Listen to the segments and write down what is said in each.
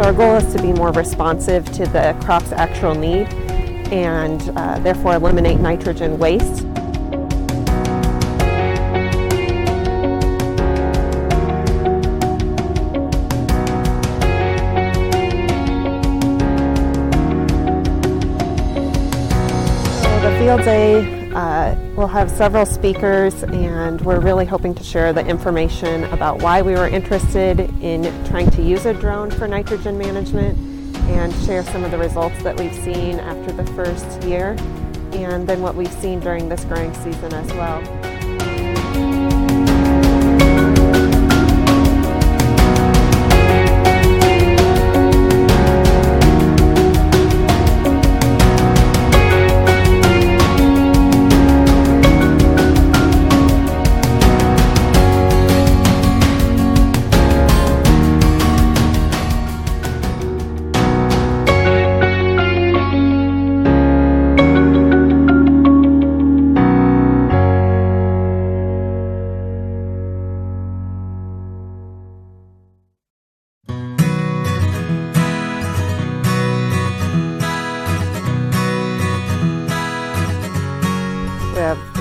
So our goal is to be more responsive to the crop's actual need and uh, therefore eliminate nitrogen waste. Field day uh, will have several speakers and we're really hoping to share the information about why we were interested in trying to use a drone for nitrogen management and share some of the results that we've seen after the first year and then what we've seen during this growing season as well.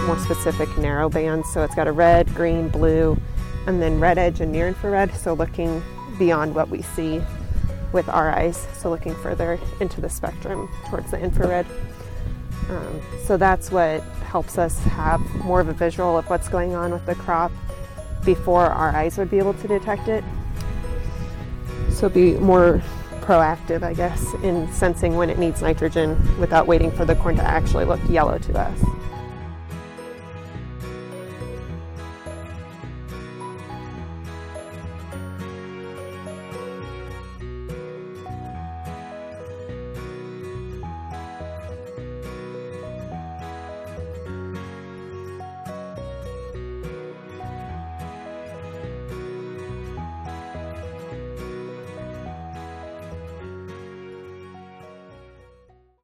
More specific narrow bands, so it's got a red, green, blue, and then red edge and near infrared, so looking beyond what we see with our eyes, so looking further into the spectrum towards the infrared. Um, so that's what helps us have more of a visual of what's going on with the crop before our eyes would be able to detect it. So be more proactive, I guess, in sensing when it needs nitrogen without waiting for the corn to actually look yellow to us.